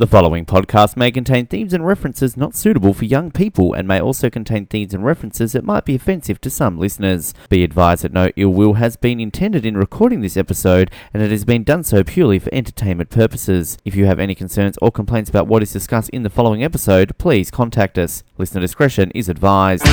The following podcast may contain themes and references not suitable for young people and may also contain themes and references that might be offensive to some listeners. Be advised that no ill will has been intended in recording this episode and it has been done so purely for entertainment purposes. If you have any concerns or complaints about what is discussed in the following episode, please contact us. Listener discretion is advised.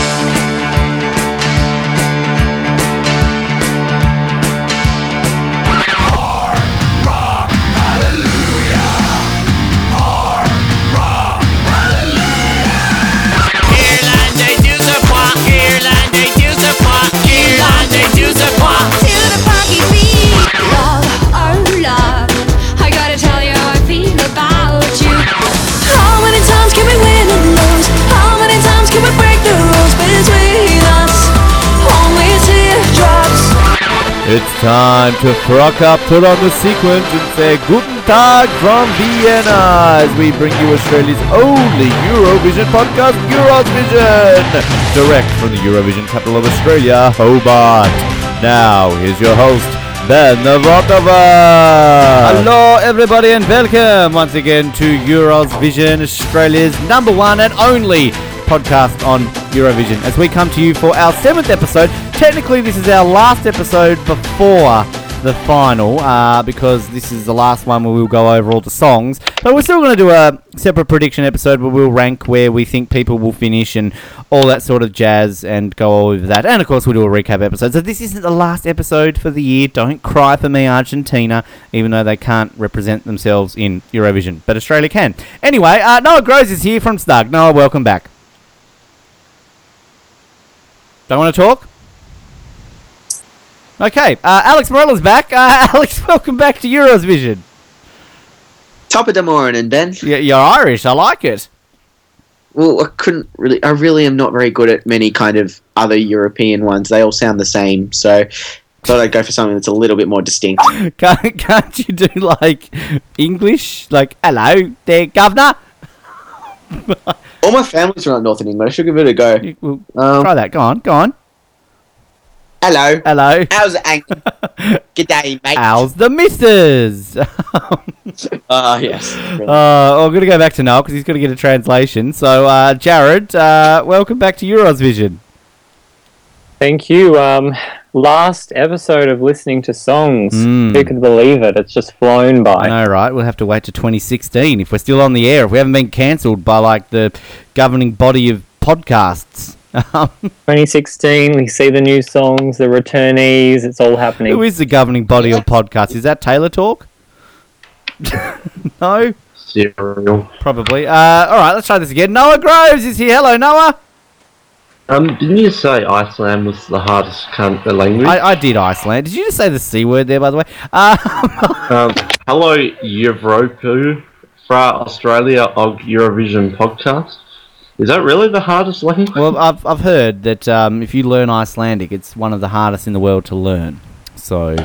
Can we win and lose? How many times can we break the It's time to frock up, put on the sequence, and say Guten Tag from Vienna as we bring you Australia's only Eurovision podcast, Eurovision, direct from the Eurovision capital of Australia, Hobart. Now, here's your host, Ben Navotova. Hello, everybody, and welcome once again to Eurovision, Australia's number one and only podcast on Eurovision. As we come to you for our seventh episode, technically, this is our last episode before the final, uh, because this is the last one where we'll go over all the songs. But we're still going to do a separate prediction episode where we'll rank where we think people will finish and all that sort of jazz and go over that. And of course, we'll do a recap episode. So this isn't the last episode for the year. Don't cry for me, Argentina, even though they can't represent themselves in Eurovision, but Australia can. Anyway, uh, Noah Groves is here from Stug. Noah, welcome back. Don't want to talk? Okay, uh, Alex Morella's back. Uh, Alex, welcome back to Eurovision. Top of the morning, Ben. Yeah, you're Irish. I like it. Well, I couldn't really. I really am not very good at many kind of other European ones. They all sound the same, so thought I'd go for something that's a little bit more distinct. Can't, can't you do like English? Like, hello there, governor? all my family's from up north in England. I should give it a go. You- well, Um, try that. Go on, go on. hello, Hello. how's it, Good day, mate. How's the missus? Ah, yes. Uh, I'm going to go back to Noel because he's going to get a translation. So, uh, Jared, uh, welcome back to Eurosvision. Thank you. Um, last episode of listening to songs. Mm. Who could believe it? It's just flown by. I know, right? We'll have to wait to 2016 if we're still on the air. If we haven't been cancelled by like the governing body of podcasts. Um, 2016. We see the new songs, the returnees. It's all happening. Who is the governing body of podcasts? Is that Taylor Talk? no, Serial. probably. Uh, all right, let's try this again. Noah Groves is here. Hello, Noah. Um, didn't you say Iceland was the hardest language? I, I did Iceland. Did you just say the c word there, by the way? Uh, um, hello, Europa fra Australia og Eurovision podcast. Is that really the hardest language? well, I've I've heard that um, if you learn Icelandic, it's one of the hardest in the world to learn. So,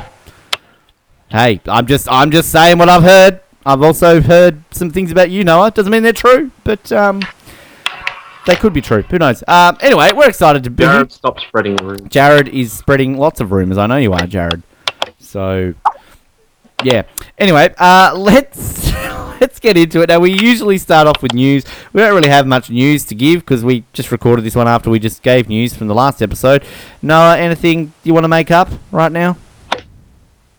hey, I'm just I'm just saying what I've heard. I've also heard some things about you, Noah. Doesn't mean they're true, but um, they could be true. Who knows? Um, anyway, we're excited to be here. Jared, stop spreading rumors. Jared is spreading lots of rumors. I know you are, Jared. So, yeah. Anyway, uh, let's let's get into it. Now, we usually start off with news. We don't really have much news to give because we just recorded this one after we just gave news from the last episode. Noah, anything you want to make up right now?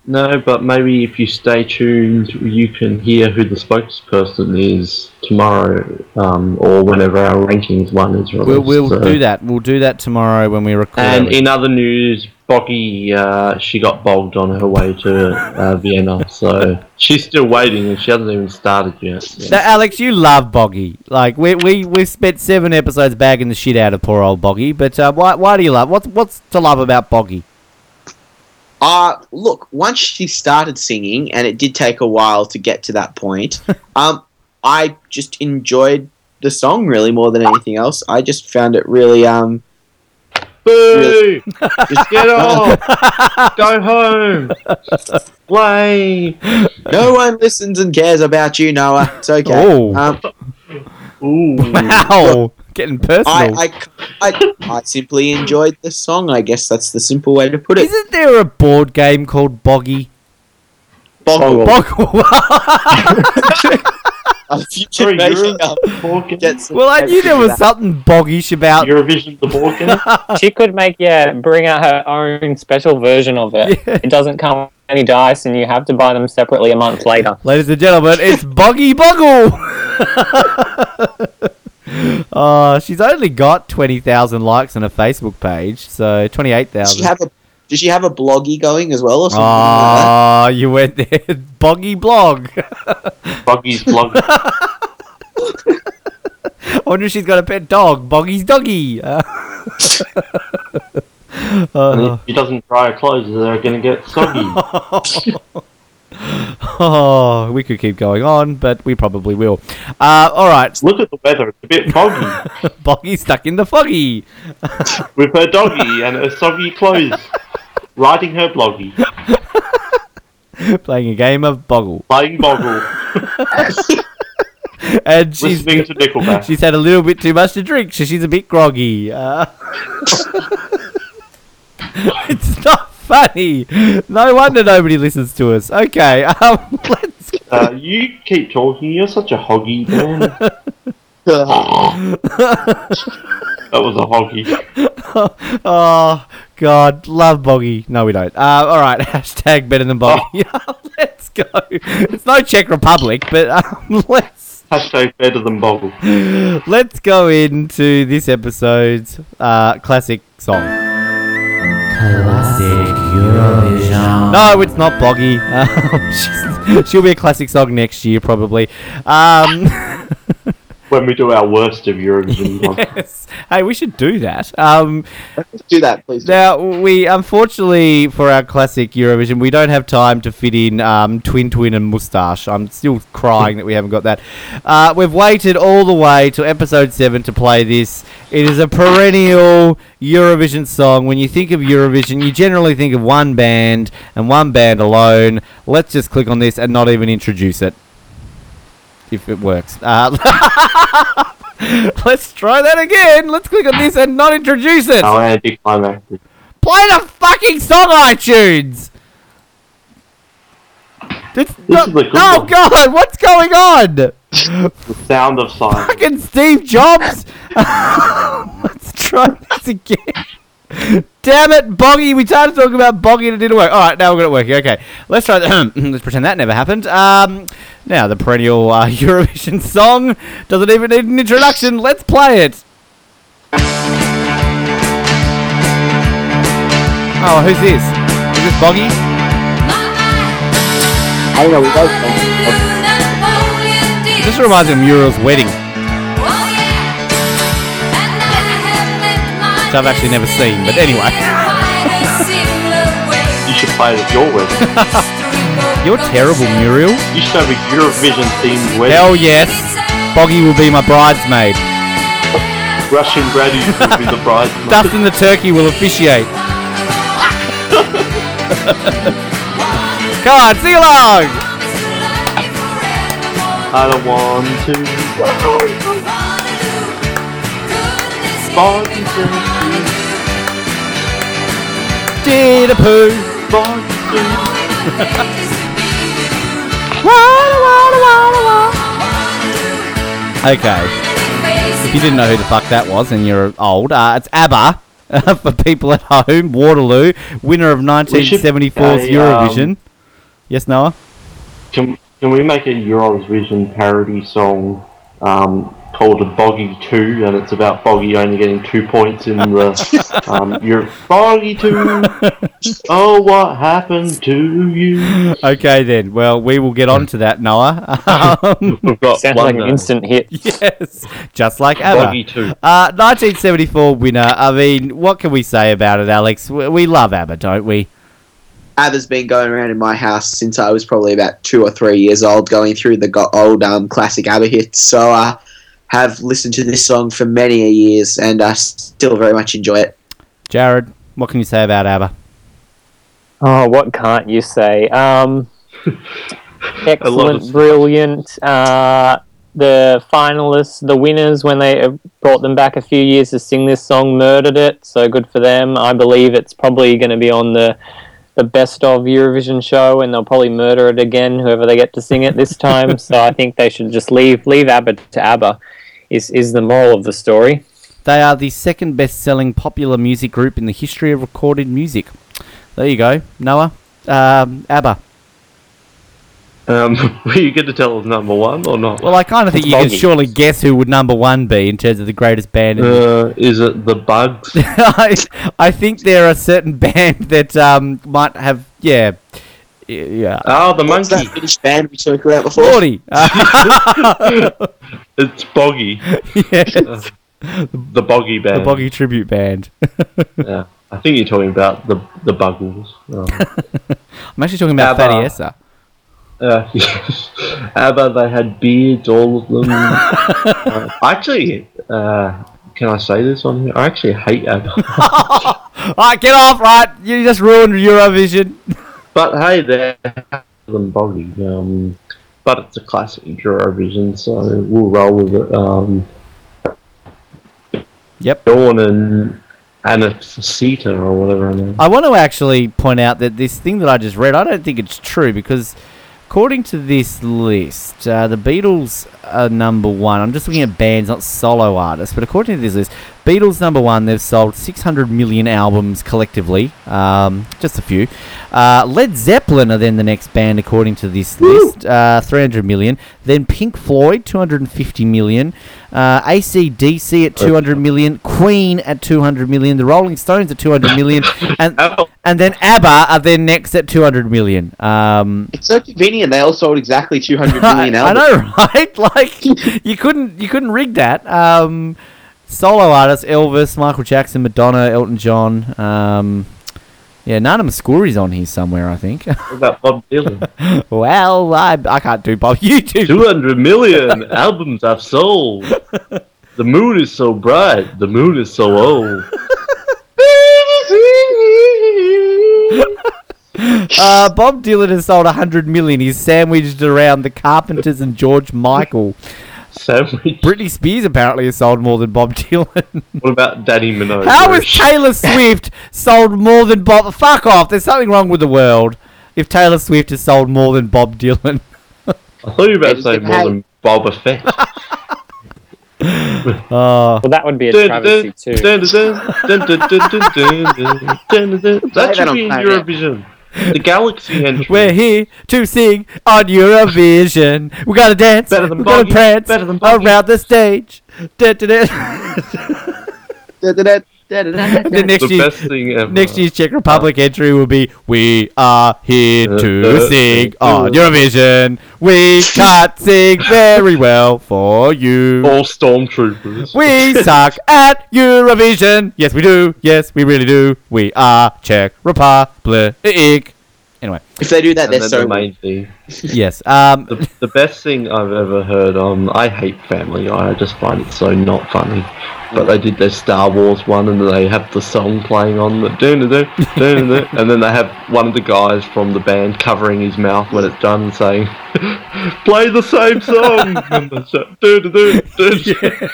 No, but maybe if you stay tuned, you can hear who the spokesperson is tomorrow, um, or whenever our rankings one is released. We'll, we'll so- do that. We'll do that tomorrow when we record. And in other news, Boggy, uh, she got bogged on her way to uh, Vienna, so she's still waiting and she hasn't even started yet. Yeah. Now, Alex, you love Boggy. Like we we we spent seven episodes bagging the shit out of poor old Boggy. But uh, why why do you love? What's what's to love about Boggy? Uh, look, once she started singing, and it did take a while to get to that point, um, I just enjoyed the song really more than anything else. I just found it really, um, Boo! Just get off! Go home! Play! no one listens and cares about you, Noah. It's okay. Oh. Um, Ooh. Wow, getting personal. I, I, I, I simply enjoyed the song. I guess that's the simple way to put it. Isn't there a board game called Boggy? Boggle. Boggle. a future Sorry, version of Balkan. gets Well, I knew there was that. something boggish about. Eurovision of the Balkan. She could make yeah, bring out her own special version of it. Yeah. It doesn't come with any dice, and you have to buy them separately a month later. Ladies and gentlemen, it's Boggy Boggle. Oh, she's only got twenty thousand likes on her Facebook page, so twenty-eight Does she have a does she have a bloggy going as well or something like that? Oh, you went there, Boggy Blog. Buggy's blog. I wonder if she's got a pet dog, Boggy's doggy. Uh, And oh, if she doesn't dry her clothes, they're going to get soggy. oh, we could keep going on, but we probably will. Uh, all right, Look at the weather; it's a bit foggy. Boggy stuck in the foggy. With her doggy and her soggy clothes, Riding her bloggy, playing a game of Boggle, playing Boggle, and she's listening to Nickelback. she's had a little bit too much to drink, so she's a bit groggy. Uh, it's not funny. No wonder nobody listens to us. Okay, um, let's. Uh, you keep talking. You're such a hoggy man. that was a hoggy. Oh God, love Boggy. No, we don't. Uh, all right, hashtag better than Boggy. let's go. It's no Czech Republic, but um, let's Hashtag better than Boggle. let's go into this episode's uh, classic song. Classic Eurovision. No, it's not Boggy. Um, she'll be a classic song next year, probably. Um, When we do our worst of Eurovision. yes. Hey, we should do that. Um, Do that, please. Now, we unfortunately for our classic Eurovision, we don't have time to fit in um, Twin Twin and Moustache. I'm still crying that we haven't got that. Uh, we've waited all the way to episode seven to play this. It is a perennial Eurovision song. When you think of Eurovision, you generally think of one band and one band alone. Let's just click on this and not even introduce it. If it works. Uh, let's try that again. Let's click on this and not introduce it. How anticlimactic. Play the fucking song, iTunes. It's not, oh one. god, what's going on? The sound of silence. Fucking Steve Jobs. Let's try this again. Damn it, Boggy. We started talking about Boggy and it didn't work. All right, now we're going to work. Okay, let's try that. let's pretend that never happened. Um, now, the perennial uh, Eurovision song doesn't even need an introduction. Let's play it. Oh, who's this? Is this Boggy? I know we both This reminds me of Muriel's wedding, which I've actually never seen. But anyway, You should play it at your wedding. you're terrible, Muriel. You should have a Eurovision themed wedding. Hell yes. Boggy will be my bridesmaid. Russian Granny will be the bridesmaid. Dustin the turkey will officiate. Come on, sing along. I don't want to. Turkey, Did a poo. Okay. If you didn't know who the fuck that was and you're old, uh, it's ABBA. for people at home, Waterloo, winner of 1974's a, um, Eurovision. yes, Noah? Can, can we make a Eurovision parody song um, called a Boggy 2 and it's about Boggy only getting two points in the um, Euro- Boggy 2 Oh what happened to you Okay, then. Well, we will get on to that, Noah. Um, We've got Sounds like an instant hit. yes, just like ABBA. Boggy 2 Uh, 1974 winner. I mean, what can we say about it, Alex? We, we love ABBA, don't we? ABBA's been going around in my house since I was probably about two or three years old, going through the old um, classic ABBA hits. So I have listened to this song for many a years, and I still very much enjoy it. Jared, what can you say about ABBA? Oh, what can't you say? Um, excellent, it. brilliant. Uh, the finalists, the winners, when they uh, brought them back a few years to sing this song, murdered it. So good for them. I believe it's probably going to be on the the best of Eurovision show, and they'll probably murder it again. Whoever they get to sing it this time. so I think they should just leave leave ABBA to ABBA. Is is the moral of the story? They are the second best-selling popular music group in the history of recorded music. There you go, Noah. Um, ABBA. Um, were you going to tell us number one or not? Well, I kind of think you can surely guess who would number one be in terms of the greatest band. In Uh, is it the Bugs? I, I think there are certain band that um, might have, yeah, y- yeah. Oh, the What's monkey. that British band we talked about before? Forty. Uh, It's Boggy. yes, The Boggy band. the Boggy tribute band. Yeah. I think you're talking about the the Buggles. Oh. I'm actually talking about ABBA. Fatty Essa. Uh, yes. ABBA, they had beards, all of them. uh, actually, uh, can I say this on here? I actually hate ABBA. All right, get off, right? You just ruined Eurovision. But hey, they're them boggy. Um, but it's a classic Eurovision, so we'll roll with it. Um, Yep. Dawn and Anacita or whatever her name. I want to actually point out that this thing that I just read, I don't think it's true because according to this list, uh, the Beatles are number one. I'm just looking at bands, not solo artists, but according to this list, Beatles number one. They've sold 600 million albums collectively, um, just a few. Uh, Led Zeppelin are then the next band according to this list, uh, 300 million. Then Pink Floyd, 250 million. Uh, ACDC at 200 million. Queen at 200 million. The Rolling Stones at 200 million, and and then ABBA are then next at 200 million. Um, It's so convenient. They all sold exactly 200 million I, million I know, right? Like you couldn't you couldn't rig that. Um, solo artists: Elvis, Michael Jackson, Madonna, Elton John. Um, yeah, Nana Mouskouri's on here somewhere, I think. what about Bob Dylan? well, I, I can't do Bob. You do. 200 million albums I've sold. The moon is so bright, the moon is so old. Uh, Bob Dylan has sold 100 million. He's sandwiched around the Carpenters and George Michael sandwich. Britney Spears apparently has sold more than Bob Dylan. What about Dannii Minogue? How is Taylor Swift sold more than Bob? Fuck off! There's something wrong with the world. If Taylor Swift has sold more than Bob Dylan, I thought you were about to say more than Boba Fett. Well, that would be a travesty too. That should be in Eurovision. The Galaxy entry. we're here to sing on Eurovision. We gotta dance. Better than we gotta Boggy, prance better than Boggy. around the stage. Da, da, da. Da-da-da, da-da-da. And then next the year, best thing ever. next year's Czech Republic entry will be "We are here to Uh, sing uh, on Eurovision. We can't sing very well for you." All stormtroopers. We suck at Eurovision. Yes, we do. Yes, we really do. We are Czech Republic. Anyway, If they do that, and they're so the main thing. yes. Um, The, the best thing I've ever heard on. I hate Family Guy. I just find it so not funny. But they did their Star Wars one, and they have the song playing on the dun dun dun dun dun, and then they have one of the guys from the band covering his mouth when it's done, and saying, "Play the same song." and they say, dun, dun, dun, dun.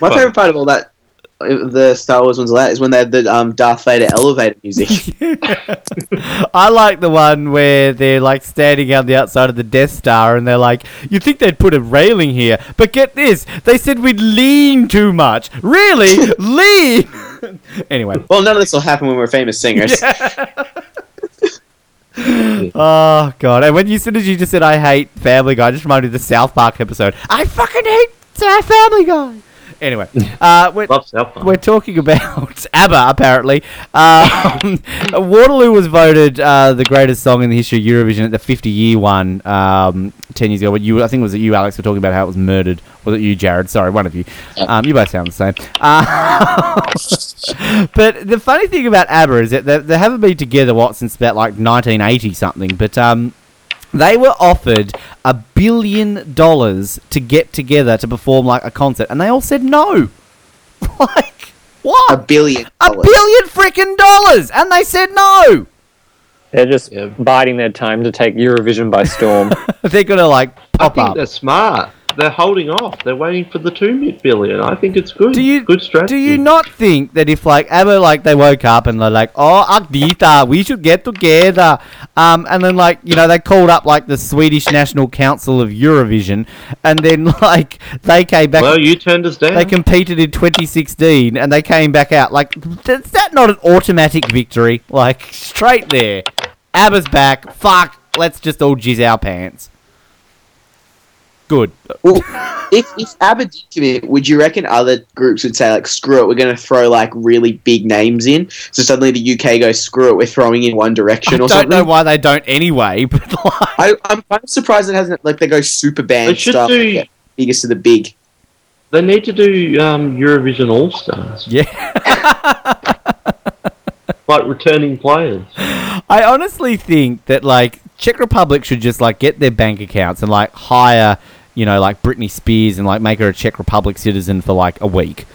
My favorite part of all that, the Star Wars ones, like that is when they had the um, Darth Vader elevator music. I like the one where they're like standing on the outside of the Death Star and they're like, "You'd think they'd put a railing here? But get this, they said we'd lean too much. Really, lean." anyway, well, none of this will happen when we're famous singers. oh god! And when you, as you just said I hate Family Guy, it just reminded me of the South Park episode. I fucking hate Family Guy. Anyway, uh, we're, Love South Park. we're talking about ABBA, apparently. Um, Waterloo was voted uh, the greatest song in the history of Eurovision at the 50 year one um, 10 years ago. But you, I think it was you, Alex, were talking about how it was murdered. Was it you, Jared? Sorry, one of you. Um, you both sound the same. Uh, but the funny thing about ABBA is that they, they haven't been together, what, since about like 1980 something. But. Um, they were offered a billion dollars to get together to perform like a concert, and they all said no. like what? A what? billion. A dollars. billion freaking dollars, and they said no. They're just Yeah. biding their time to take Eurovision by storm. They're gonna like pop I pop think up. they're smart. They're holding off. They're waiting for the two billion. I think it's good. Do you good strategy? Do you not think that if like ABBA like they woke up and they're like, oh Agdita, we should get together, um, and then like you know they called up like the Swedish National Council of Eurovision, and then like they came back. Well, you turned us down. they competed in 2016 and they came back out. Like, is that not an automatic victory? Like, straight there. ABBA's back. Fuck. Let's just all jizz our pants. Good. Well, if if ABBA did commit, would you reckon other groups would say like, "Screw it, we're going to throw like really big names in"? So suddenly the UK goes, "Screw it, we're throwing in One I Direction" or something. I don't know why they don't anyway, but like, I, I'm kind of surprised it hasn't like they go super band They should stuff. do- yeah, biggest of the big. They need to do um, Eurovision All Stars, yeah. like returning players. I honestly think that like Czech Republic should just like get their bank accounts and like hire, you know, like Britney Spears and like make her a Czech Republic citizen for like a week.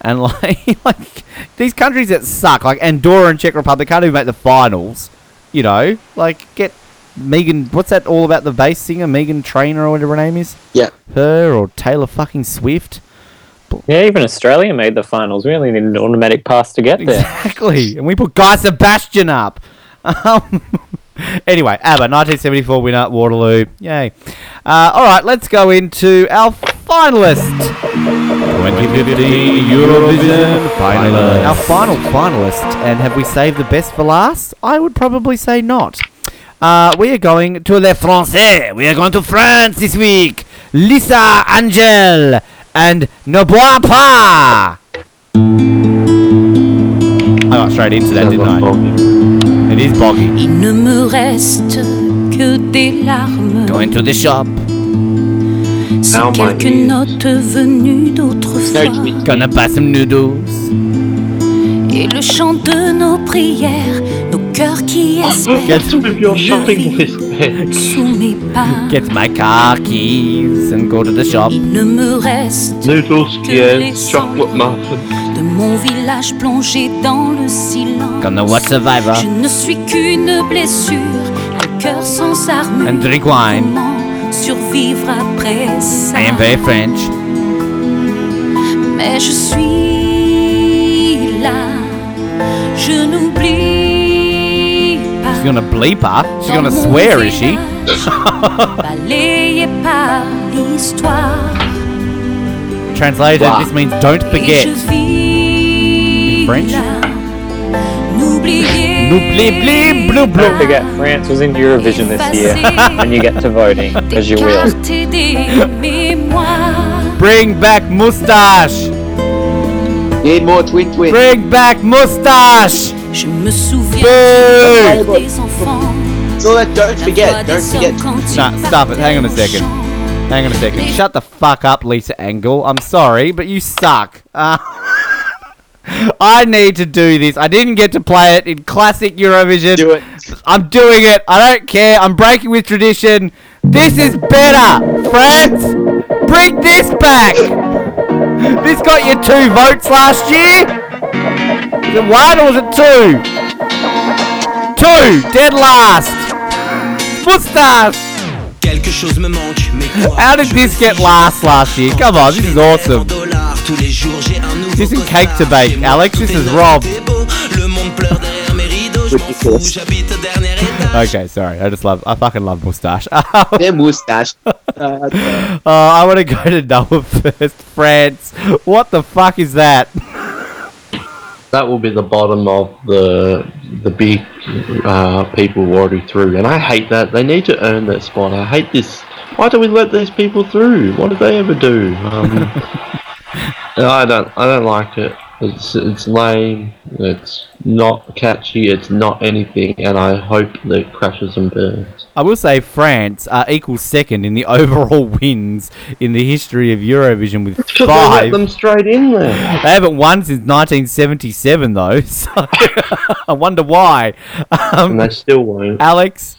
And like like these countries that suck, like Andorra and Czech Republic can't even make the finals. You know, like get Megan. What's that all about? The bass singer Meghan Trainor or whatever her name is. Yeah. Her or Taylor fucking Swift. Yeah, even Australia made the finals. We only need an automatic pass to get there. Exactly. And we put Guy Sebastian up. Um, anyway, ABBA, 1974 winner, Waterloo. Yay. Uh, all right, let's go into our finalist. 2015 Eurovision finalist. Our final finalist. And have we saved the best for last? I would probably say not. Uh, we are going to Les Français. We are going to France this week. Lisa Angell and Ne Bois Pas. I got straight into that, didn't I? It is boggy. Il ne me reste que des larmes. Going to the shop. C'est Now my quelques notes venues d'autrefois. Gonna buy some noodles. Et le chant de nos prières, nos qui espèrent. Get my car keys and go to the shop. Il ne me reste Noodles, yes, chocolate muffin. de mon village plongé dans le silence. Gonna watch Survivor Je ne suis qu'une blessure, un cœur sans armure. and drink wine. Comment survivre après ça? I am very French. Mais je suis gonna bleep her. She's gonna swear, is she? village, Balayé par l'histoire. Translated, Wow. this means don't forget. je vis French? là, n'oubliez N'oublie blue blue Don't forget, France was in Eurovision this year, and you get to voting, as you will. d'écarter des mémoires. Bring back mustache. Need more twin twin. Bring back mustache. Je me souviens Boo! des enfants. So that don't forget, des don't forget. hommes quand ils Nah, stop it. Hang on a second. Hang on a second. Shut the fuck up, Lisa Angell. I'm sorry, but you suck. Uh, I need to do this. I didn't get to play it in classic Eurovision. Do it. I'm doing it. I don't care. I'm breaking with tradition. This is better. France, bring this back. This got you two votes last year. Was it one or was it two? Two. Dead last. Mustache. Quelque chose me manque, mais quoi How did this get last last year? Come on, this is awesome. en dollars, tous les jours, j'ai un nouveau This is costard. cake to bake, Alex. This is Rob. tout est beau. Le monde pleure derrière mes rideaux, je m'en fous, j'habite au dernier étage. Okay, sorry. I just love. I fucking love mustache. Their mustache. Uh, Oh, I want to go to Noah first. France. What the fuck is that? That will be the bottom of the the big uh, people already through, and I hate that. They need to earn that spot. I hate this. Why do we let these people through? What did they ever do? Um, I don't. I don't like it. It's it's lame. It's not catchy. It's not anything, and I hope that it crashes and burns. I will say France uh, equals second in the overall wins in the history of Eurovision with Because they let five. them straight in there. They haven't won since 1977, though. So I wonder why. and Um, they still won't. Alex,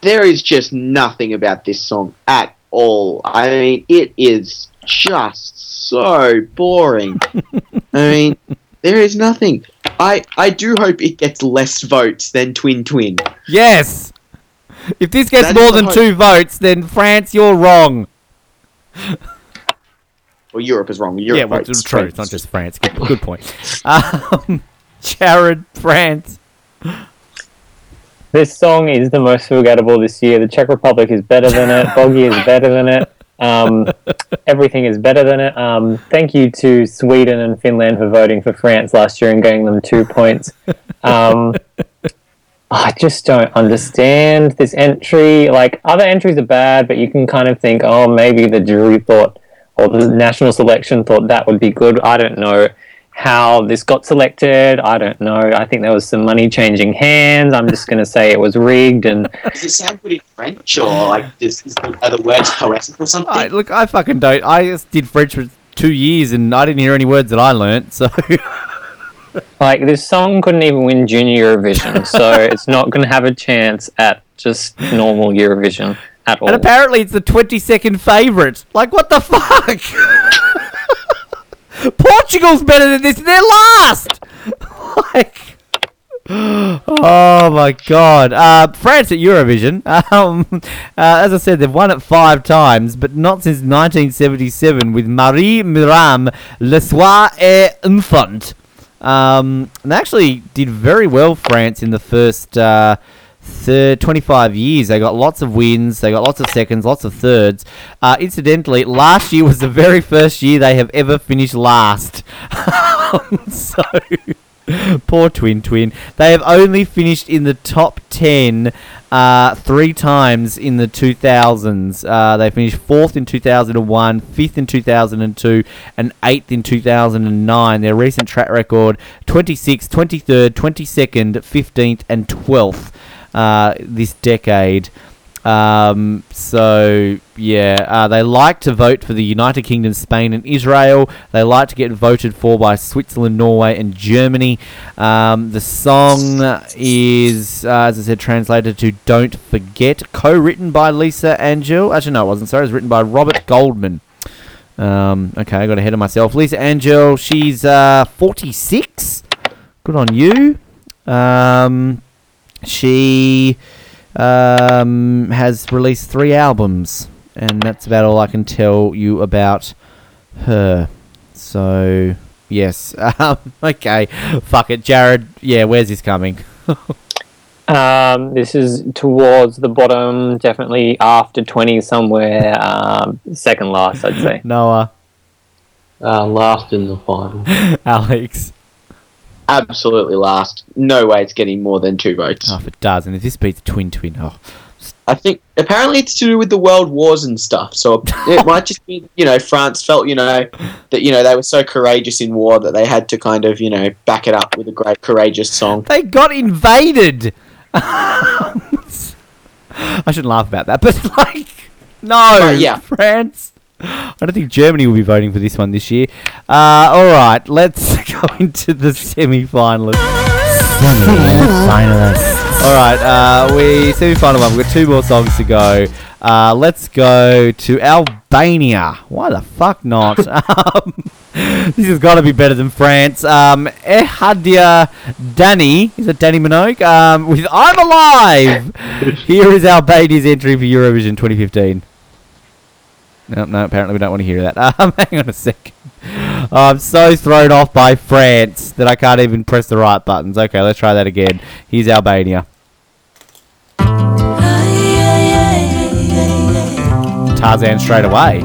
there is just nothing about this song at all. I mean, it is just so boring. I mean, there is nothing. I I do hope it gets less votes than Twin Twin. yes. If this gets That more is the than hope. two votes, then France, you're wrong. Well, Europe is wrong. Europe yeah, well, votes it's true. It's not just France. Good, good point. Um, Jared, France. This song is the most forgettable this year. The Czech Republic is better than it. Boggy is better than it. Um, everything is better than it. Um, thank you to Sweden and Finland for voting for France last year and getting them two points. Um, I just don't understand this entry. Like other entries are bad, but you can kind of think, oh, maybe the jury thought or the national selection thought that would be good. I don't know how this got selected. I don't know. I think there was some money changing hands. I'm just going to say it was rigged and Does it sound good in French or like is, is the, are the words poetic or something? I, look, I fucking don't. I just did French for two years and I didn't hear any words that I learnt. So like this song couldn't even win junior Eurovision, so it's not going to have a chance at just normal Eurovision at all. and apparently it's the twenty second favourite. Like what the fuck? Portugal's better than this. They're last. like. Oh my god! Uh, France at Eurovision. Um, uh, as I said, they've won it five times, but not since 1977 with Marie Myriam, Le Soir et Enfant. Um, and they actually did very well, France, in the first uh, thir 25 years. They got lots of wins, they got lots of seconds, lots of thirds. Uh, incidentally, last year was the very first year they have ever finished last. so. Poor twin twin. They have only finished in the top ten uh, three times in the 2000s. Uh, they finished fourth in 2001, fifth in 2002, and eighth in 2009. Their recent track record 26th, 23rd, 22nd, 15th, and 12th uh, this decade. Um, so yeah, uh, they like to vote for the United Kingdom, Spain, and Israel. They like to get voted for by Switzerland, Norway, and Germany. Um, the song is, uh, as I said, translated to "Don't Forget," co-written by Lisa Angell. Actually, no, it wasn't. Sorry, it was written by Robert Goldman. Um, okay, I got ahead of myself. Lisa Angell, she's uh, 46. Good on you. Um, she um, has released three albums, and that's about all I can tell you about her. So, yes. Um, okay. Fuck it. Jared, yeah, where's this coming? Um, this is towards the bottom, definitely after 20 somewhere, um, second last, I'd say. Noah, Uh, last in the final. Alex. Absolutely last. No way it's getting more than two votes. Oh, if it does, and if this beats Twin Twin, oh. I think apparently it's to do with the world wars and stuff. So it might just be, you know, France felt, you know, that you know they were so courageous in war that they had to kind of, you know, back it up with a great courageous song. They got invaded! I shouldn't laugh about that, but like, no, Right, yeah. France. I don't think Germany will be voting for this one this year. Uh, all right, let's go into the semi-finalists. Semi-finalists. All right, uh, we semi-final one. We've got two more songs to go. Uh, let's go to Albania. Why the fuck not? um, this has got to be better than France. Um, Elhaida Dani, is it Dannii Minogue? Um, with I'm Alive. Here is Albania's entry for Eurovision 2015. No, no, apparently we don't want to hear that. Um, hang on a second. I'm so thrown off by France that I can't even press the right buttons. Okay, let's try that again. Here's Albania. Tarzan straight away.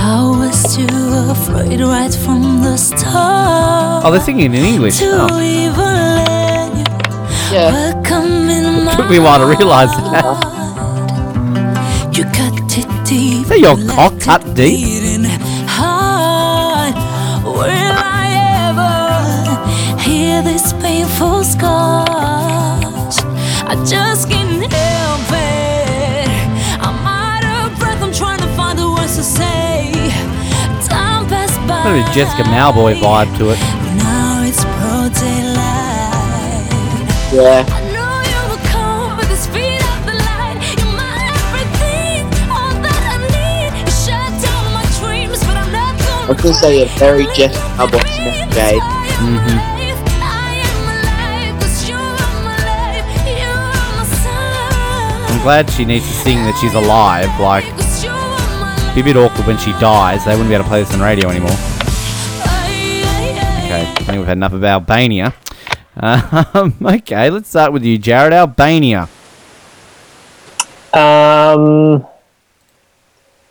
I was too afraid right from the start. Oh, they're singing in English. Oh. Yeah. welcome in my Took me a while to realise that. heart. You cut it deep. Is your cock cut deep? beating. Will I ever heal these painful scars? I just can't help it. I'm out of breath. I'm trying to find the words to say. Time passed by. Got a bit of Jessica Mauboy vibe to it. Now it's. Yeah. I know you will come with the speed of the light. You're my everything, all that I need. You shut down my dreams, but I'm not gonna I was gonna say a very Jeff Mailbox Day. I'm glad she needs to sing that she's alive. Like, it'd be a bit awkward when she dies. They wouldn't be able to play this on radio anymore. Okay, I think we've had enough of Albania. Um, okay, let's start with you, Jared. Albania. Um,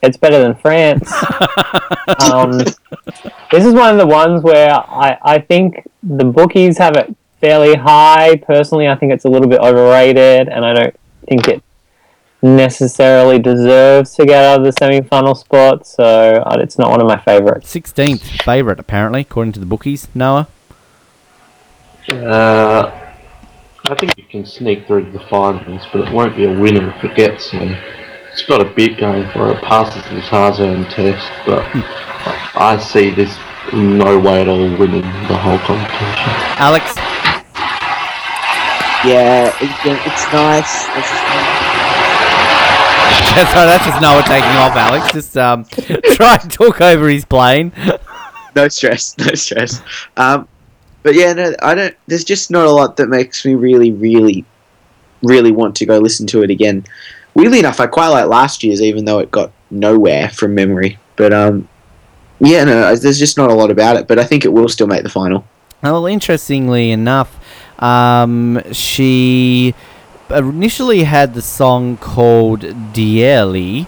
it's better than France. um, this is one of the ones where I, I think the bookies have it fairly high. Personally, I think it's a little bit overrated, and I don't think it necessarily deserves to get out of the semi-final spot. So it's not one of my favorites. 16th favourite, apparently, according to the bookies. Noah. Uh, I think you can sneak through the finals, but it won't be a winner if it gets there. It's got a bit going for it. It passes the Tarzan test, but I see this in no way at all winning the whole competition. Alex. Yeah, it, it's nice. It's just- That's, right, that's just Noah taking off, Alex. Just um, try and talk over his plane. no stress, no stress. Um, but yeah, no, I don't. There's just not a lot that makes me really, really, really want to go listen to it again. Weirdly enough, I quite like last year's, even though it got nowhere from memory. But um, yeah, no, there's just not a lot about it. But I think it will still make the final. Well, interestingly enough, um, she initially had the song called Dieli,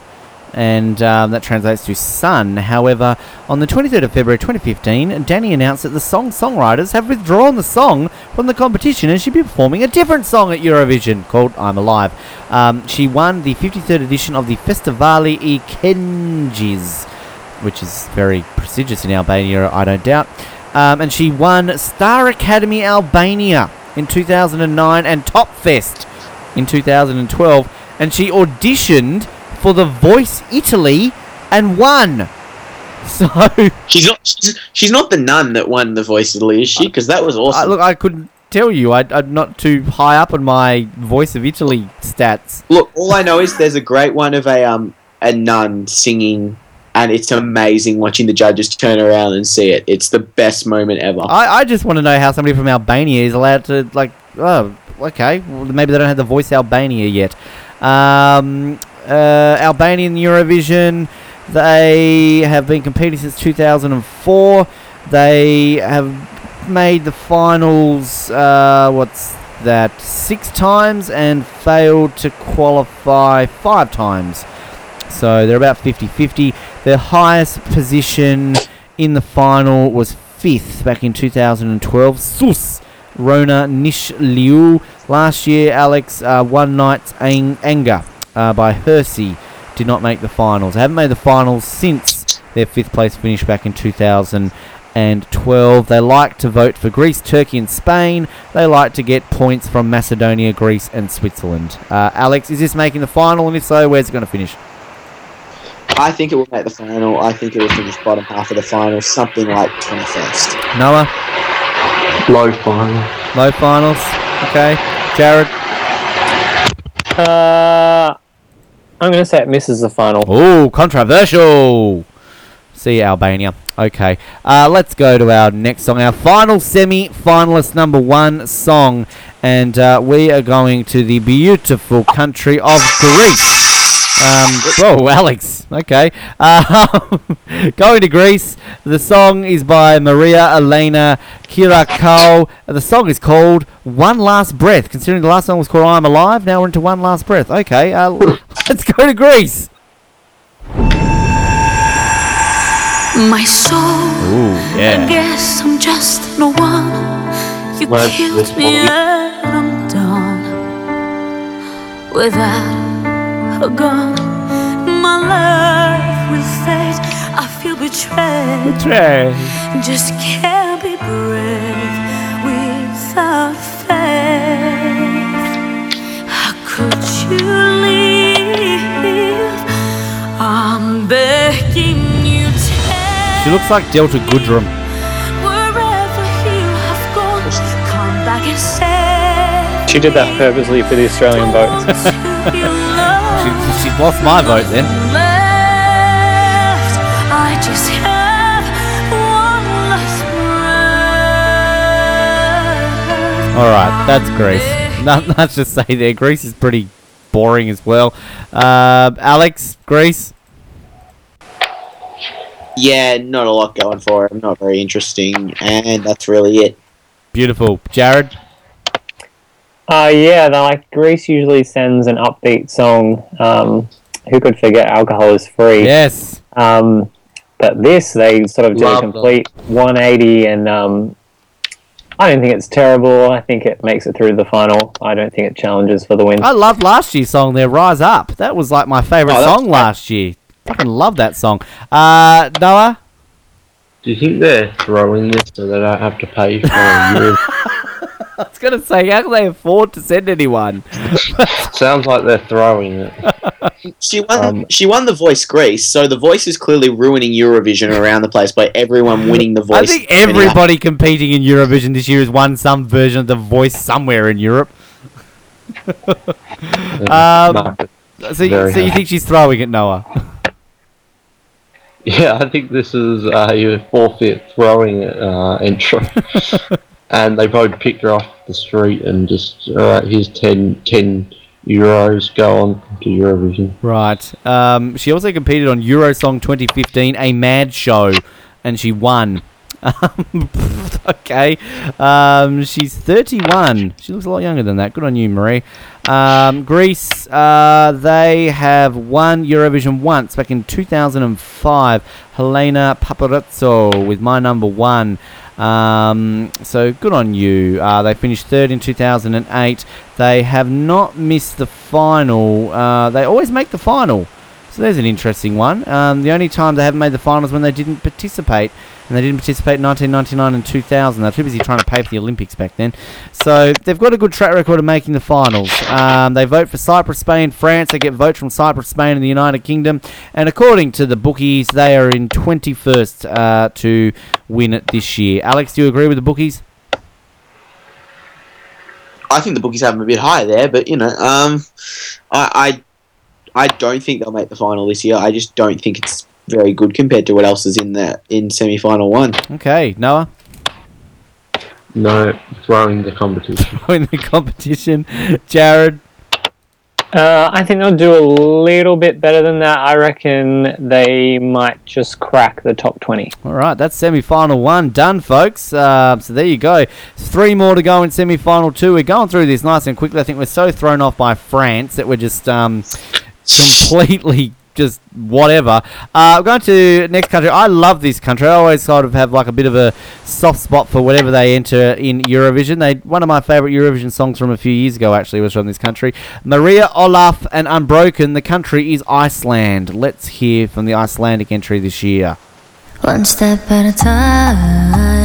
and um, that translates to sun. However, on the 23rd of February 2015, Dani announced that the song songwriters have withdrawn the song from the competition and she'd be performing a different song at Eurovision called I'm Alive. Um, she won the 53rd edition of the Festivali i Këngës, which is very prestigious in Albania, I don't doubt. Um, and she won Star Academy Albania in 2009 and Top Fest in 2012. And she auditioned for The Voice Italy and won. So, She's not. She's, not the nun that won the Voice of Italy, is she? Because that was I, awesome. look, I couldn't tell you. I, I'm not too high up on my Voice of Italy stats. Look, all I know is there's a great one of a um a nun singing, and it's amazing watching the judges turn around and see it. It's the best moment ever. I, I just want to know how somebody from Albania is allowed to, like, oh, okay, well, maybe they don't have the Voice Albania yet. Um, Albanian Eurovision, they have been competing since 2004. They have made the finals, uh, what's that, six times and failed to qualify five times. So they're about 50 50. Their highest position in the final was fifth back in 2012. Sus Rona Nishliu. Last year, Alex, uh, One Night's Ang- Anger uh, by Hersi did not make the finals. They haven't made the finals since their fifth place finish back in 2012. They like to vote for Greece, Turkey, and Spain. They like to get points from Macedonia, Greece, and Switzerland. Uh, Alex, is this making the final? And if so, where's it going to finish? I think it will make the final. I think it will finish bottom half of the final, something like 21st. Noah, Low final. low finals. Okay. Jared. Uh, I'm going to say it misses the final. Oh, controversial. See you, Albania. Okay, uh, let's go to our next song, our final semi-finalist number one song, and uh, we are going to the beautiful country of Greece. Um, whoa, Alex. Okay, uh, going to Greece. The song is by Maria Elena Kyriakou. The song is called "One Last Breath." Considering the last song was called "I'm Alive," now we're into "One Last Breath." Okay, uh, let's go to Greece. My soul, Ooh, I yeah. guess I'm just no one. You Let's- killed me and I'm done. Without a gun, my life will fade. I feel betrayed. Trey. Just can't be brave without faith. How could you leave? I'm begging you, tell She looks like Delta Goodrem. wherever you have gone, come back and say. She did that purposely for the Australian vote lost my vote then. All right, that's Greece. Let's just say there. Greece is pretty boring as well. Uh, Alex, Greece. Yeah, not a lot going for him. Not very interesting, and that's really it. Beautiful, Jared. Uh, yeah, they're like Greece usually sends an upbeat song. Um, who could forget alcohol is free? Yes. Um, but this, they sort of did Love a complete 180, and um, I don't think it's terrible. I think it makes it through the final. I don't think it challenges for the win. I loved last year's song there, Rise Up. That was like my favourite Oh, that's song last year. Fucking love that song. Uh, Noah? Do you think they're throwing this so they don't have to pay for a year? I was going to say, how can they afford to send anyone? Sounds like they're throwing it. She won. Um, she won the Voice Greece, so the Voice is clearly ruining Eurovision around the place by everyone winning the Voice. I think everybody competing in Eurovision this year has won some version of The Voice somewhere in Europe. Um, Market. So, you- so you happy. think she's throwing it, Noah? Yeah, I think this is uh, your forfeit throwing uh, entry. And they probably picked her off the street and just, alright, here's 10, 10 euros, go on to Eurovision. Right. Um, she also competed on Eurosong 2015, a mad show, and she won. Okay. Um, she's 31. She looks a lot younger than that. Good on you, Marie. Um, Greece, uh, they have won Eurovision once back in 2005. Helena Paparizou with My Number One. Um, so good on you. Uh, they finished third in 2008. They have not missed the final. Uh, they always make the final. So there's an interesting one. Um, the only time they haven't made the finals when they didn't participate, and they didn't participate in 1999 and 2000. They're too busy trying to pay for the Olympics back then. So they've got a good track record of making the finals. Um, they vote for Cyprus, Spain, France. They get votes from Cyprus, Spain, and the United Kingdom. And according to the bookies, they are in 21st uh, to win it this year. Alex, do you agree with the bookies? I think the bookies have them a bit higher there, but you know, um, I, I, I don't think they'll make the final this year. I just don't think it's very good compared to what else is in the in semi final one. Okay, Noah, No, throwing the competition. in the competition. Jared, Uh, I think they'll do a little bit better than that. I reckon they might just crack the top 20. All right, that's semi-final one done, folks. Uh, so there you go. Three more to go in semi-final two. We're going through this nice and quickly. I think we're so thrown off by France that we're just um, completely just whatever. Uh, we're going to next country. I love this country. I always sort of have like a bit of a soft spot for whatever they enter in Eurovision. They one of my favourite Eurovision songs from a few years ago actually was from this country. Maria Olaf and Unbroken. The country is Iceland. Let's hear from the Icelandic entry this year. One step at a time,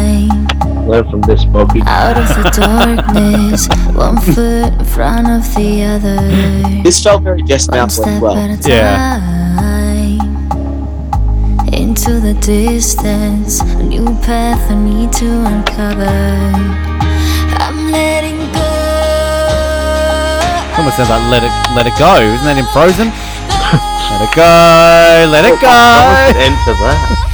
Learn from this, Bobby. out of the darkness, one foot in front of the other. This felt very Jess One Mount step well. at a time, Yeah. into the distance, a new path I need to uncover. I'm letting go. Almost sounds like let it let it go. Isn't that in Frozen? let it go, let it go. Enter that.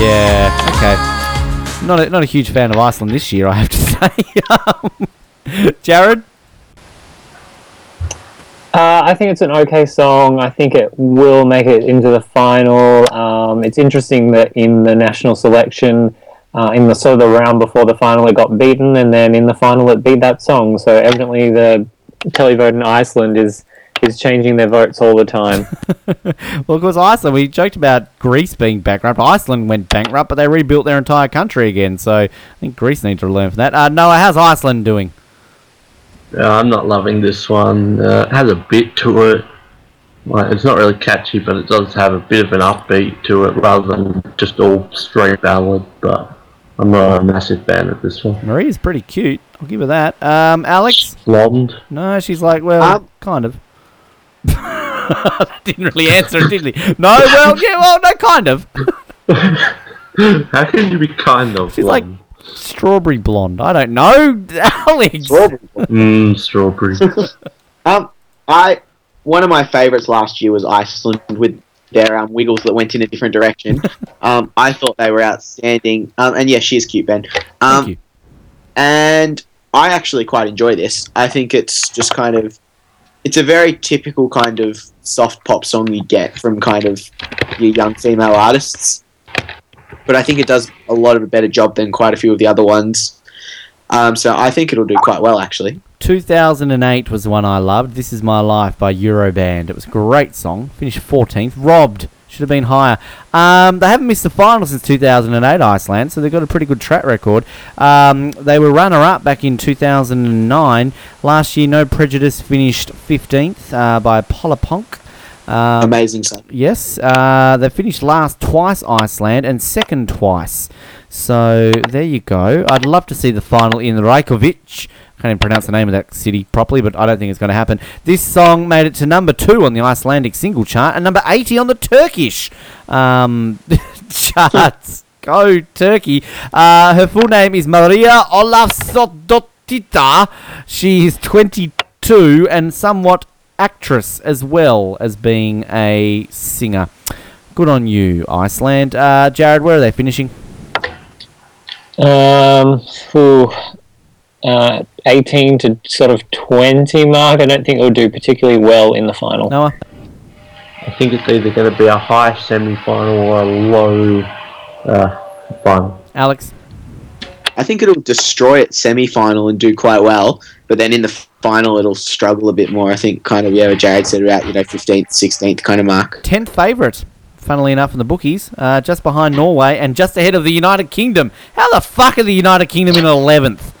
Yeah. Okay. Not a, not a huge fan of Iceland this year, I have to say. Jared. Uh, I think it's an okay song. I think it will make it into the final. Um, it's interesting that in the national selection, uh, in the sort of the round before the final, it got beaten, and then in the final, it beat that song. So evidently, the televote in Iceland is is changing their votes all the time. Well, of course, Iceland. We joked about Greece being bankrupt. Iceland went bankrupt, but they rebuilt their entire country again. So I think Greece needs to learn from that. Uh, Noah, how's Iceland doing? Uh, I'm not loving this one. Uh, it has a bit to it. Like, it's not really catchy, but it does have a bit of an upbeat to it rather than just all straight ballad. But I'm not a massive fan of this one. Marie's pretty cute. I'll give her that. Um, Alex. Blonde. No, she's like, well, Um, kind of. Didn't really answer, it, did he? No, well, yeah, well, no, kind of. How can you be kind of She's like- Strawberry blonde. I don't know, Alex. Mmm, strawberry. Um, I one of my favourites last year was Iceland with their um, wiggles that went in a different direction. um, I thought they were outstanding. Um, and yeah, she is cute, Ben. Um, Thank you. and I actually quite enjoy this. I think it's just kind of, it's a very typical kind of soft pop song you get from kind of your young female artists. But I think it does a lot of a better job than quite a few of the other ones. Um, so I think it'll do quite well, actually. 2008 was the one I loved. This is My Life by Euroband. It was a great song. Finished 14th. Robbed. Should have been higher. Um, they haven't missed the final since 2008, Iceland, so they've got a pretty good track record. Um, they were runner up back in 2009. Last year, No Prejudice finished 15th uh, by Pollapönk. Um, Amazing song. Yes, uh, they finished last twice, Iceland, and second twice. So there you go. I'd love to see the final in Reykjavik. Can't even pronounce the name of that city properly, but I don't think it's going to happen. This song made it to number two on the Icelandic single chart and number 80 on the Turkish um, charts. Go Turkey. Uh, her full name is Maria Olafsdottir. She is 22 and somewhat actress as well as being a singer. Good on you, Iceland. Uh, Jared, where are they finishing? Um, ooh, uh, 18 to sort of 20 mark. I don't think it will do particularly well in the final. Noah? I think it's either going to be a high semi-final or a low uh, final. Alex? I think it'll destroy its semi-final and do quite well, but then in the final it'll struggle a bit more. I think kind of yeah, what Jared said about you know fifteenth, sixteenth kind of mark. 10th favourite, funnily enough, in the bookies, uh, just behind Norway and just ahead of the United Kingdom. How the fuck are the United Kingdom in 11th?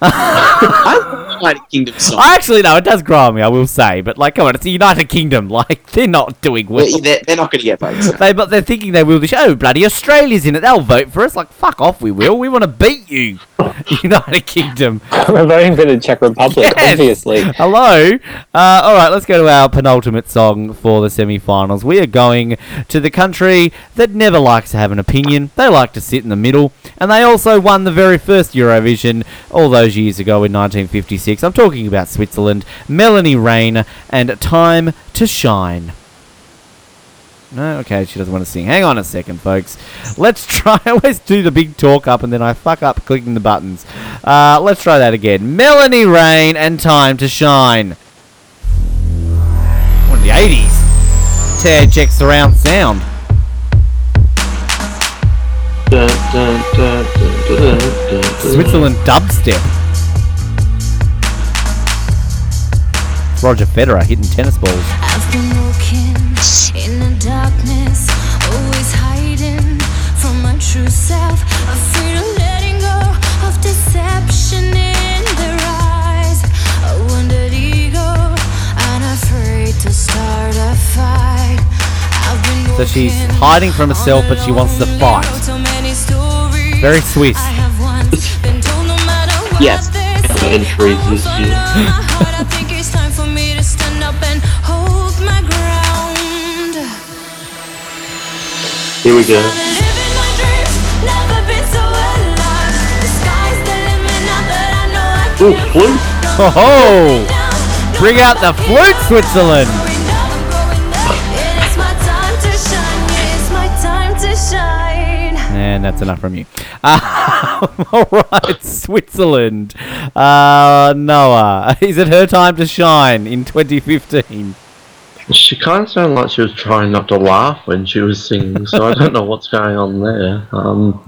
I United Kingdom song. I actually know it does grow on me, I will say, but like, come on, it's the United Kingdom. Like, they're not doing well. They're, they're- they're not going to get votes. They, but they're thinking they will. This oh bloody Australia's in it. They'll vote for us. Like fuck off, we will. We want to beat you, United Kingdom. We're voting for the Czech Republic, Yes. obviously. Hello. Uh, all right, let's go to our penultimate song for the semi-finals. We are going to the country that never likes to have an opinion. They like to sit in the middle, and they also won the very first Eurovision all those years ago in 1956. I'm talking about Switzerland. Mélanie René and "Time to Shine." No, okay, she doesn't want to sing. Hang on a second, folks. Let's try. I always do the big talk up and then I fuck up clicking the buttons. Uh, let's try that again. Mélanie René and Time to Shine. One of the 80s. Ted checks surround sound. Switzerland dubstep. Roger Federer hitting tennis balls. I've been walking in the darkness, always hiding from my true self. Afraid of letting go of deception in their eyes. A wounded ego, unafraid to start a fight. I've been So she's hiding from herself, but she wants to fight. road, so many stories. Very Swiss. I have once been told no matter what Yes. they say, Entries this year. Know I Ooh, flute. Ho ho! Bring out the flute, Switzerland! It's my time to shine. It's my time to shine. And that's enough from you. Uh, all right, Switzerland. Uh, Noah, is it her time to shine in 2015? She kind of sounded like she was trying not to laugh when she was singing, so I don't know what's going on there. Um,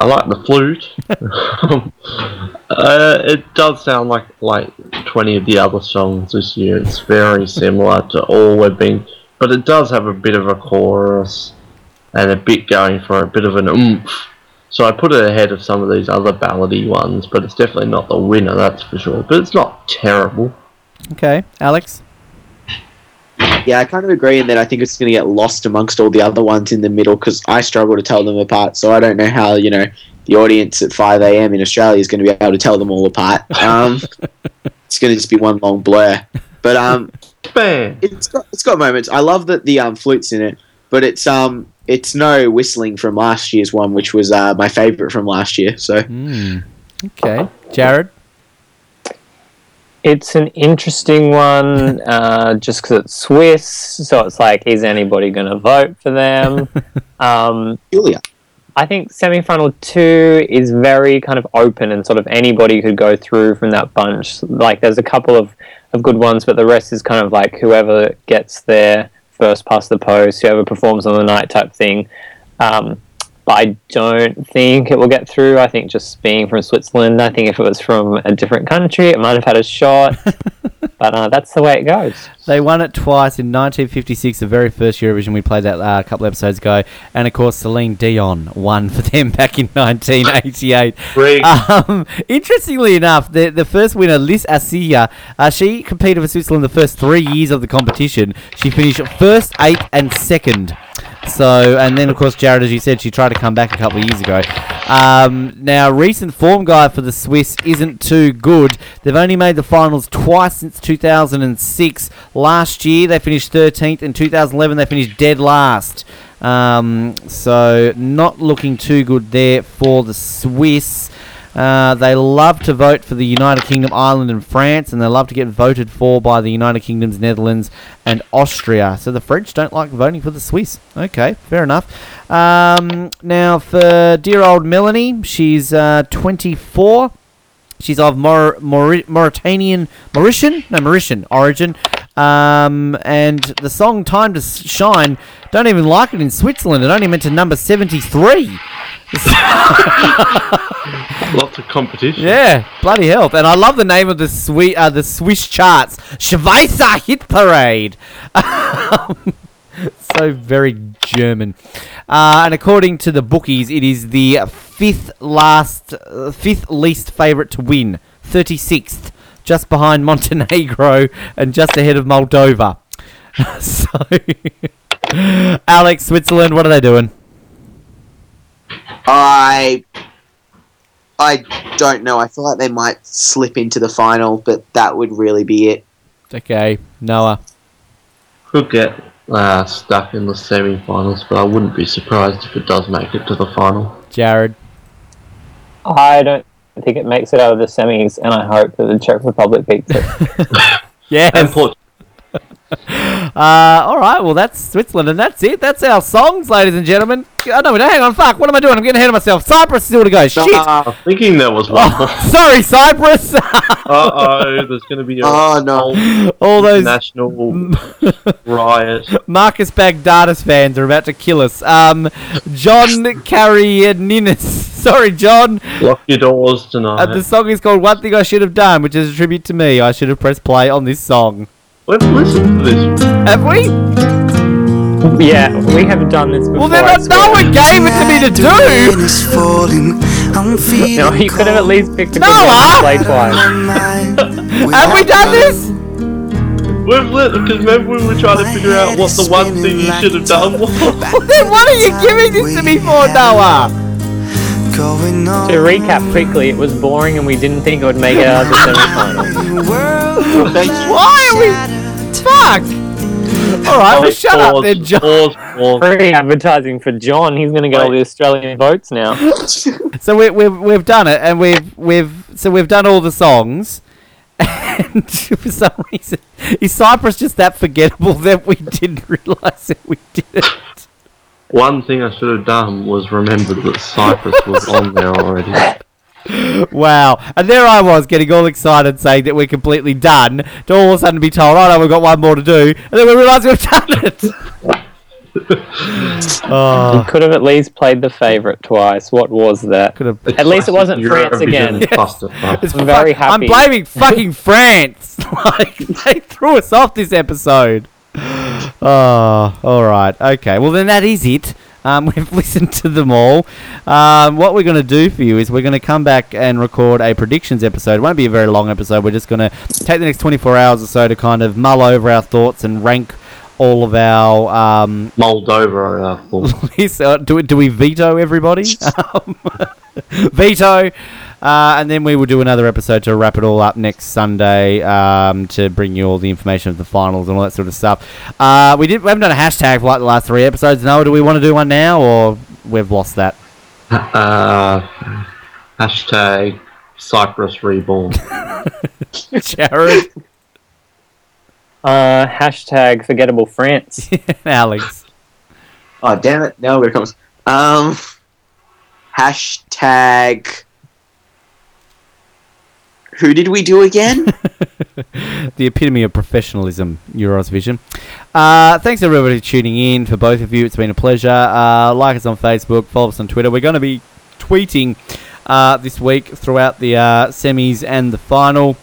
I like the flute. Uh, it does sound like like twenty of the other songs this year. It's very similar to all we've been, but it does have a bit of a chorus and a bit going for a bit of an oomph. So I put it ahead of some of these other ballady ones, but it's definitely not the winner, that's for sure. But it's not terrible. Okay, Alex. Yeah, I kind of agree in that I think it's going to get lost amongst all the other ones in the middle because I struggle to tell them apart. So I don't know how you know the audience at 5 a.m. in Australia is going to be able to tell them all apart. Um, it's going to just be one long blur. But um, Bam! it's got it's got moments. I love that the um flutes in it, but it's um it's no whistling from last year's one, which was uh, my favorite from last year. So Hmm. Okay, Jared. It's an interesting one, uh, just because it's Swiss. So it's like, is anybody going to vote for them? um, Julia. I think semi-final two is very kind of open and sort of anybody could go through from that bunch. Like there's a couple of, of good ones, but the rest is kind of like whoever gets there first past the post, whoever performs on the night type thing. Um, but I don't think it will get through. I think just being from Switzerland, I think if it was from a different country, it might have had a shot. but uh, that's the way it goes. They won it twice in 1956, the very first Eurovision. We played that uh, a couple episodes ago, and of course Celine Dion won for them back in 1988. Um, interestingly enough, the the first winner, Lys Assia, uh, she competed for Switzerland the first three years of the competition. She finished first, eighth, and second. So, and then of course, Jared, as you said, she tried to come back a couple of years ago. Um, now, recent form guide for the Swiss isn't too good. They've only made the finals twice since 2006. Last year, they finished 13th. In 2011, they finished dead last. Um, so, not looking too good there for the Swiss. Uh, they love to vote for the United Kingdom, Ireland, and France, and they love to get voted for by the United Kingdom's Netherlands and Austria. So the French don't like voting for the Swiss. Okay, fair enough. Um, now for dear old Melanie, she's uh, 24. She's of Maur- Mauri- Mauritanian, Mauritian, no Mauritian origin. Um, and the song "Time to Shine" don't even like it in Switzerland. It only went to number 73. Lots of competition. Yeah, bloody hell! And I love the name of the sweet uh, the Swiss charts, Schweizer Hit Parade. So very German. Uh, and according to the bookies, it is the fifth last, uh, fifth least favourite to win, thirty sixth, just behind Montenegro and just ahead of Moldova. so, Alex, Switzerland, what are they doing? I I don't know. I feel like they might slip into the final, but that would really be it. Okay, Noah. Could get uh, stuck in the semi-finals, but I wouldn't be surprised if it does make it to the final. Jared. I don't think it makes it out of the semis, and I hope that the Czech Republic beats it. yeah, And Port- Uh, all right, well, that's Switzerland, and that's it. That's our songs, ladies and gentlemen. Oh, no, hang on, fuck. What am I doing? I'm getting ahead of myself. Cyprus is still to go. Shit. I'm thinking there was one. more. Sorry, Cyprus. Uh oh, there's going to be a Oh, no. All those national riot. Marcos Baghdatis fans are about to kill us. Um, John Karayiannis. Sorry, John. Lock your doors tonight. Uh, the song is called One Thing I Should Have Done, which is a tribute to me. I should have pressed play on this song. Let's listen to this. Have we? yeah, we haven't done this before. Well, then I I- swear. no one gave it to me to do. Falling. No, you could have at least picked a good Noah! one to play twice. Have we done this? We've lit because remember we were trying to figure out what the one thing you should have done was. Then what are you giving this to me for, Noah? To recap quickly, it was boring and we didn't think it would make it out of the semi-finals. Why are we? Fuck. All right, well, shut up Pause, then, John. Pause, pause. Free advertising for John. He's going to get all the Australian votes now. So we, we've we've done it, and we've we've so we've done all the songs. And for some reason, is Cyprus just that forgettable that we didn't realise that we did it? One thing I should have done was remember that Cyprus was on there already. Wow! And there I was getting all excited, saying that we're completely done. To all of a sudden be told, "Oh no, we've got one more to do," and then we realise we've done it. oh, You ah. Could have at least played the favourite twice. What was that? could have. At least it wasn't France again. clusterfuck. It's I'm very fuck- I'm blaming fucking France. like they threw us off this episode. Oh, all right. Okay. Well, then that is it. Um, we've listened to them all. Um, what we're going to do for you is we're going to come back and record a predictions episode. It won't be a very long episode. We're just going to take the next 24 hours or so to kind of mull over our thoughts and rank all of our um, Moldova, I thought. Yes, uh, do, do we veto everybody? veto. Uh, and then we will do another episode to wrap it all up next Sunday um, to bring you all the information of the finals and all that sort of stuff. Uh, we did. We haven't done a hashtag for like the last three episodes. Noah, do we want to do one now, or we've lost that? Uh, hashtag Cyprus Reborn. Jared, Uh, hashtag forgettable France. Alex. Oh damn it! Now here it comes. Um, hashtag. Who did we do again? the epitome of professionalism, Euros Vision. Uh, thanks everybody for tuning in. For both of you, it's been a pleasure. Uh, like us on Facebook, follow us on Twitter. We're going to be tweeting uh, this week throughout the uh, semis and the final.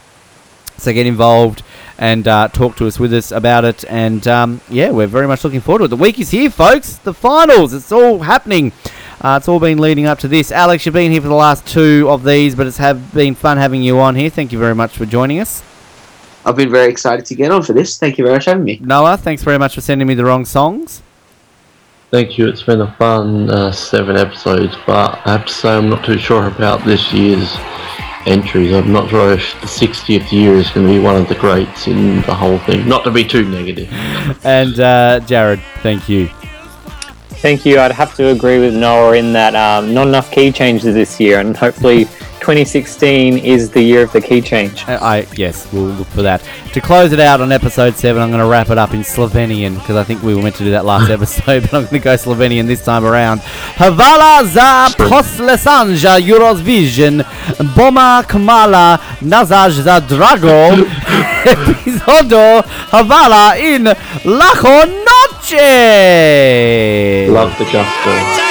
So get involved and uh, talk to us with us about it. And um, yeah, we're very much looking forward to it. The week is here, folks. The finals. It's all happening. Uh, it's all been leading up to this. Alex, you've been here for the last two of these, but it's have been fun having you on here. Thank you very much for joining us. I've been very excited to get on for this. Thank you very much for having me. Noah, thanks very much for sending me the wrong songs. Thank you. It's been a fun uh, seven episodes, but I have to say I'm not too sure about this year's entries. I'm not sure if the 60th year is going to be one of the greats in the whole thing. Not to be too negative. And uh, Jared, thank you. Thank you. I'd have to agree with Noah in that um, not enough key changes this year, and hopefully 2016 is the year of the key change. Uh, I yes, we'll look for that. To close it out on episode seven, I'm going to wrap it up in Slovenian because I think we were meant to do that last episode, but I'm going to go Slovenian this time around. Hvala za poslesanja Eurovision, boma kmala nazaj za drago epizodo Hvala in lacho noche. Love the gusto.